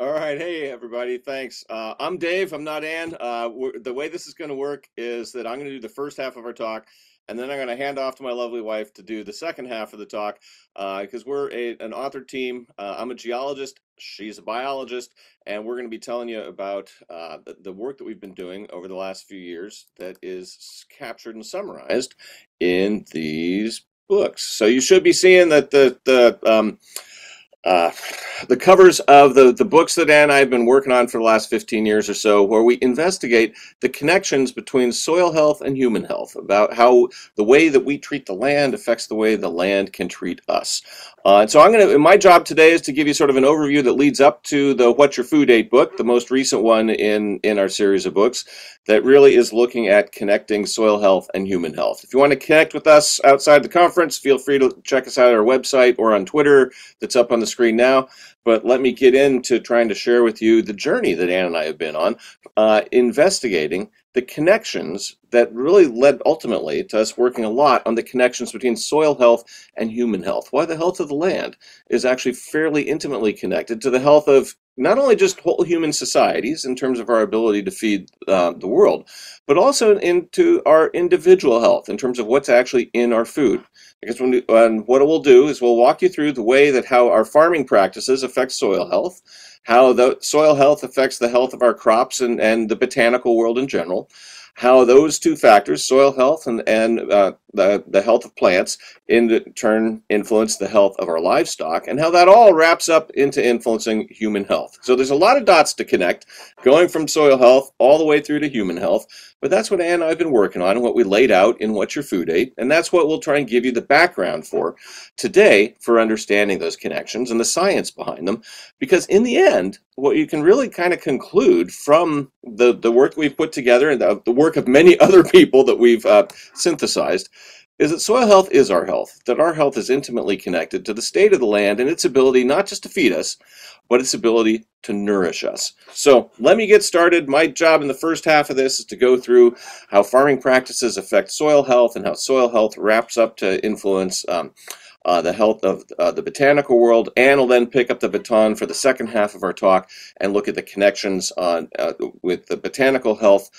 All right. Hey, everybody. Thanks. Uh, I'm Dave. I'm not Anne. Uh, the way this is going to work is that I'm going to do the first half of our talk, and then I'm going to hand off to my lovely wife to do the second half of the talk because uh, we're a, an author team. Uh, I'm a geologist. She's a biologist. And we're going to be telling you about uh, the, the work that we've been doing over the last few years that is captured and summarized in these books. So you should be seeing that the, the, um, uh, the covers of the, the books that Anne and I have been working on for the last 15 years or so, where we investigate the connections between soil health and human health, about how the way that we treat the land affects the way the land can treat us. Uh, and so I'm going to, my job today is to give you sort of an overview that leads up to the What Your Food Ate book, the most recent one in, in our series of books that really is looking at connecting soil health and human health. If you want to connect with us outside the conference, feel free to check us out at our website or on Twitter that's up on the screen now. But let me get into trying to share with you the journey that Anne and I have been on, uh, investigating the connections that really led ultimately to us working a lot on the connections between soil health and human health. Why the health of the land is actually fairly intimately connected to the health of not only just whole human societies in terms of our ability to feed uh, the world, but also into our individual health in terms of what's actually in our food. Because when we, and what it will do is we'll walk you through the way that how our farming practices affect soil health, how the soil health affects the health of our crops and, and the botanical world in general, how those two factors, soil health and, and uh, the, the health of plants, in turn influence the health of our livestock, and how that all wraps up into influencing human health. So there's a lot of dots to connect, going from soil health all the way through to human health. But that's what Anne and I have been working on, and what we laid out in What Your Food Ate, and that's what we'll try and give you the background for today for understanding those connections and the science behind them. Because in the end, what you can really kind of conclude from the, the work we've put together and the, the work of many other people that we've uh, synthesized is that soil health is our health, that our health is intimately connected to the state of the land and its ability not just to feed us, but its ability to nourish us. So let me get started. My job in the first half of this is to go through how farming practices affect soil health and how soil health wraps up to influence um, uh, the health of uh, the botanical world. and will then pick up the baton for the second half of our talk and look at the connections on uh, with the botanical health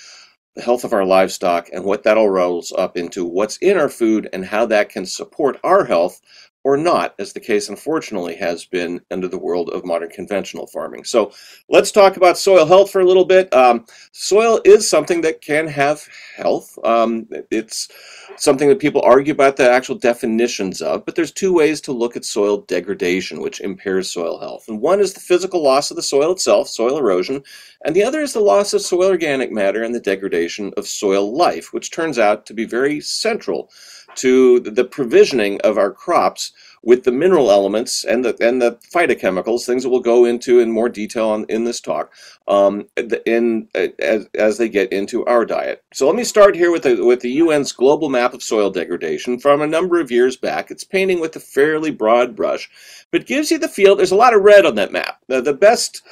the health of our livestock, and what that all rolls up into what's in our food and how that can support our health or not, as the case unfortunately has been under the world of modern conventional farming. So let's talk about soil health for a little bit. Um, soil is something that can have health. Um, it's something that people argue about the actual definitions of, but there's two ways to look at soil degradation, which impairs soil health. And one is the physical loss of the soil itself, soil erosion, and the other is the loss of soil organic matter and the degradation of soil life, which turns out to be very central to the provisioning of our crops with the mineral elements and the and the phytochemicals, things that we'll go into in more detail on, in this talk, um, in as, as they get into our diet. So let me start here with the with the UN's global map of soil degradation from a number of years back. It's painting with a fairly broad brush, but gives you the feel. There's a lot of red on that map. Now, the best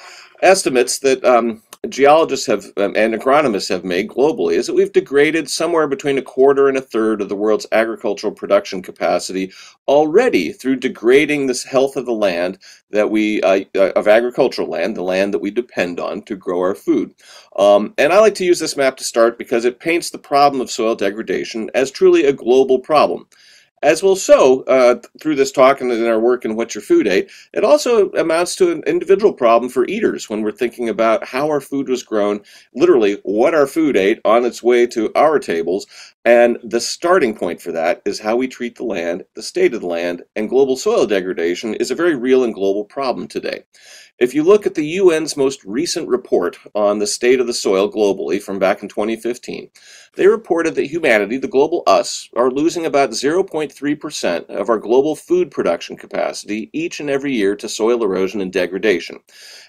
estimates that um, geologists have um, and agronomists have made globally is that we've degraded somewhere between a quarter and a third of the world's agricultural production capacity already through degrading this health of the land that we uh, uh, of agricultural land, the land that we depend on to grow our food. Um, and I like to use this map to start because it paints the problem of soil degradation as truly a global problem as we'll show uh, through this talk and in our work in What Your Food Ate, it also amounts to an individual problem for eaters when we're thinking about how our food was grown, literally what our food ate on its way to our tables. And the starting point for that is how we treat the land, the state of the land, and global soil degradation is a very real and global problem today. If you look at the UN's most recent report on the state of the soil globally from back in 2015, they reported that humanity, the global us, are losing about 0.3% of our global food production capacity each and every year to soil erosion and degradation.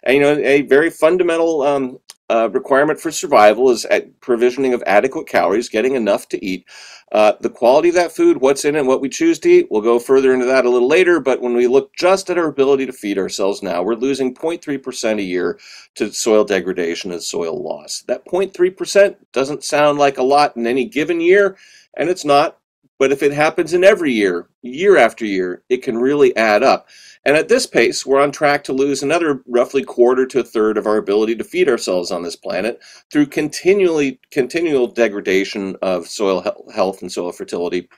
And you know, a very fundamental um, uh, requirement for survival is provisioning of adequate calories, getting enough to eat. Uh, the quality of that food, what's in it, what we choose to eat, we'll go further into that a little later. But when we look just at our ability to feed ourselves now, we're losing 0.3% a year to soil degradation and soil loss. That 0.3% doesn't sound like a lot in any given year, and it's not. But if it happens in every year, year after year, it can really add up. And at this pace, we're on track to lose another roughly quarter to a third of our ability to feed ourselves on this planet through continually continual degradation of soil health and soil fertility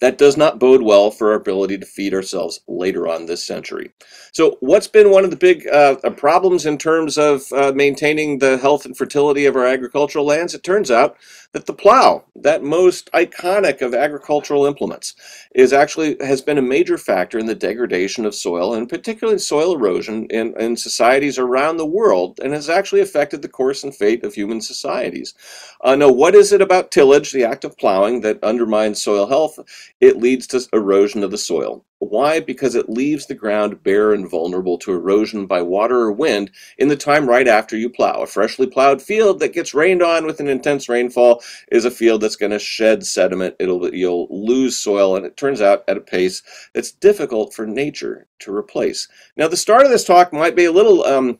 that does not bode well for our ability to feed ourselves later on this century. So, what's been one of the big uh, uh, problems in terms of uh, maintaining the health and fertility of our agricultural lands? It turns out that the plow, that most iconic of agricultural implements, is actually has been a major factor in the degradation of soil and particularly soil erosion in, in societies around the world and has actually affected the course and fate of human societies. Uh, now, what is it about tillage, the act of plowing, that undermines soil health? It leads to erosion of the soil. Why? Because it leaves the ground bare and vulnerable to erosion by water or wind in the time right after you plow. A freshly plowed field that gets rained on with an intense rainfall is a field that's going to shed sediment. It'll you'll lose soil, and it turns out at a pace that's difficult for nature to replace. Now, the start of this talk might be a little. Um,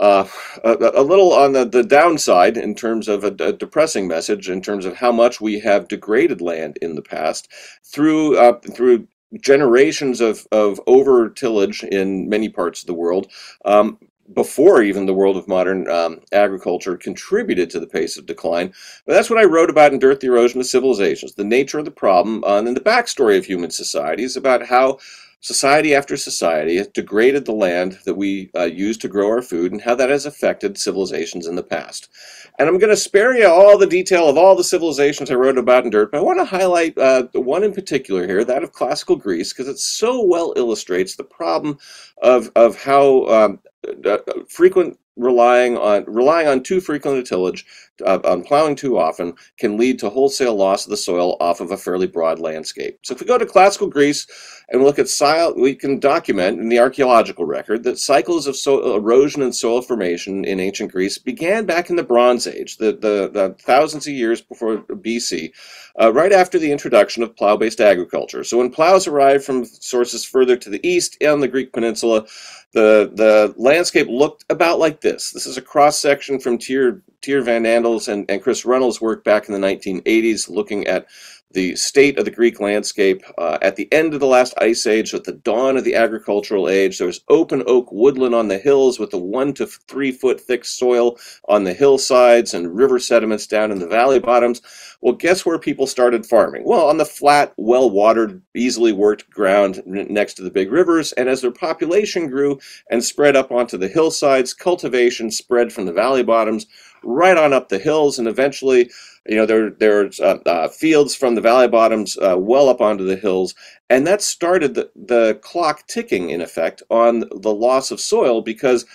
uh, a, a, little on the, the downside in terms of a, a, depressing message in terms of how much we have degraded land in the past through uh, through generations of, of over tillage in many parts of the world. Um, before even the world of modern um, agriculture contributed to the pace of decline. But that's what I wrote about in Dirt, the Erosion of Civilizations, the nature of the problem, uh, and the backstory of human societies about how Society after society has degraded the land that we uh, use to grow our food and how that has affected civilizations in the past. And I'm going to spare you all the detail of all the civilizations I wrote about in Dirt, but I want to highlight uh, one in particular here, that of classical Greece, because it so well illustrates the problem of, of how um, uh, frequent relying on relying on too frequent tillage, uh, on plowing too often, can lead to wholesale loss of the soil off of a fairly broad landscape. So if we go to classical Greece and look at soil, we can document in the archaeological record that cycles of soil erosion and soil formation in ancient Greece began back in the Bronze Age, the, the, the thousands of years before BC, uh, right after the introduction of plow-based agriculture. So when plows arrived from sources further to the east on the Greek peninsula, the the landscape looked about like this. This is a cross section from Tjeerd Tjeerd Van Andels and, and Curtis Runnels' work back in the 1980s, looking at the state of the Greek landscape uh, at the end of the last ice age, at the dawn of the agricultural age. There was open oak woodland on the hills with the one to three foot thick soil on the hillsides and river sediments down in the valley bottoms. Well, guess where people started farming? Well, on the flat, well watered, easily worked ground next to the big rivers. And as their population grew and spread up onto the hillsides, cultivation spread from the valley bottoms right on up the hills. And eventually, you know, there, there's uh, uh, fields from the valley bottoms uh, well up onto the hills. And that started the, the clock ticking, in effect, on the loss of soil because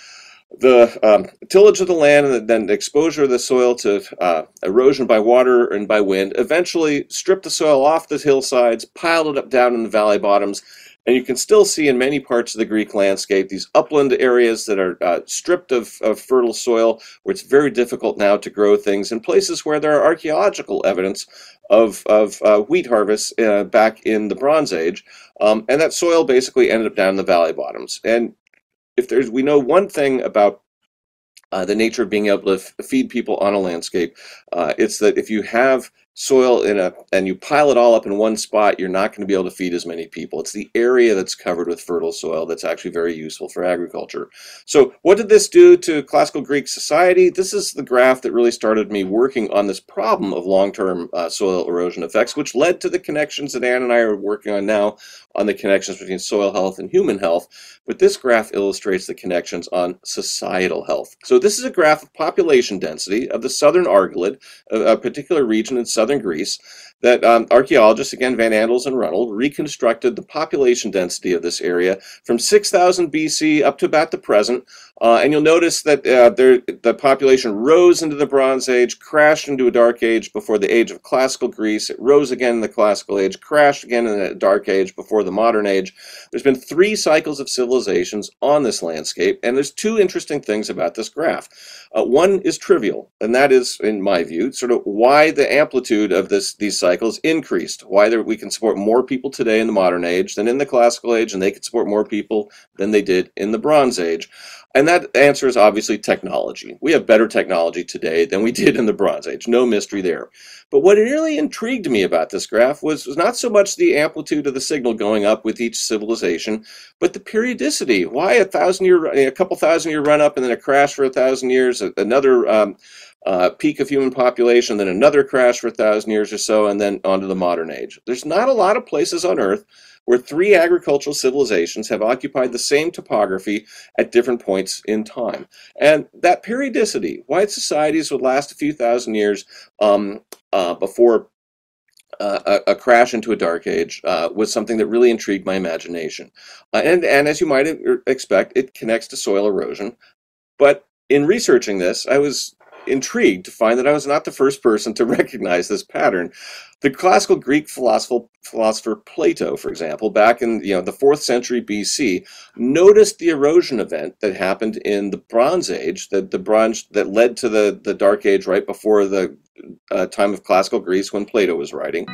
the um, tillage of the land and then the exposure of the soil to uh, erosion by water and by wind eventually stripped the soil off the hillsides, piled it up down in the valley bottoms, and you can still see in many parts of the Greek landscape these upland areas that are uh, stripped of, of, fertile soil, where it's very difficult now to grow things, and places where there are archaeological evidence of, of uh, wheat harvests uh, back in the Bronze Age. Um, and that soil basically ended up down in the valley bottoms. And if there's we know one thing about uh, the nature of being able to feed people on a landscape, uh, it's that if you have soil in a and you pile it all up in one spot you're not going to be able to feed as many people. It's the area that's covered with fertile soil that's actually very useful for agriculture. So what did this do to classical greek society? This is the graph that really started me working on this problem of long-term uh, soil erosion effects which led to the connections that Anne and i are working on now on the connections between soil health and human health. But this graph illustrates the connections on societal health. So this is a graph of population density of the southern argolid a, a particular region in southern southern Greece that um, archaeologists, again, Van Andels and Runnel, reconstructed the population density of this area from 6000 BC up to about the present. Uh, and you'll notice that uh, there, the population rose into the Bronze Age, crashed into a Dark Age before the age of Classical Greece. It rose again in the Classical Age, crashed again in the Dark Age before the Modern Age. There's been three cycles of civilizations on this landscape, and there's two interesting things about this graph. Uh, one is trivial, and that is, in my view, sort of why the amplitude of this these cycles increased. Why we can support more people today in the modern age than in the classical age, and they could support more people than they did in the Bronze Age. And that answer is obviously technology. We have better technology today than we did in the Bronze Age. No mystery there. But what really intrigued me about this graph was, was not so much the amplitude of the signal going up with each civilization, but the periodicity. Why a thousand year, a couple thousand year run up and then a crash for a thousand years, another um, uh, peak of human population, then another crash for a thousand years or so, and then onto the modern age. There's not a lot of places on Earth where three agricultural civilizations have occupied the same topography at different points in time. And that periodicity, white societies would last a few thousand years um, uh, before uh, a, a, crash into a dark age uh, was something that really intrigued my imagination. Uh, and, and as you might expect, it connects to soil erosion. But in researching this, I was intrigued to find that I was not the first person to recognize this pattern. The classical Greek philosopher, philosopher Plato, for example, back in you know the fourth century BC, noticed the erosion event that happened in the Bronze Age, that the bronze that led to the the Dark Age right before the uh, time of classical Greece when Plato was writing.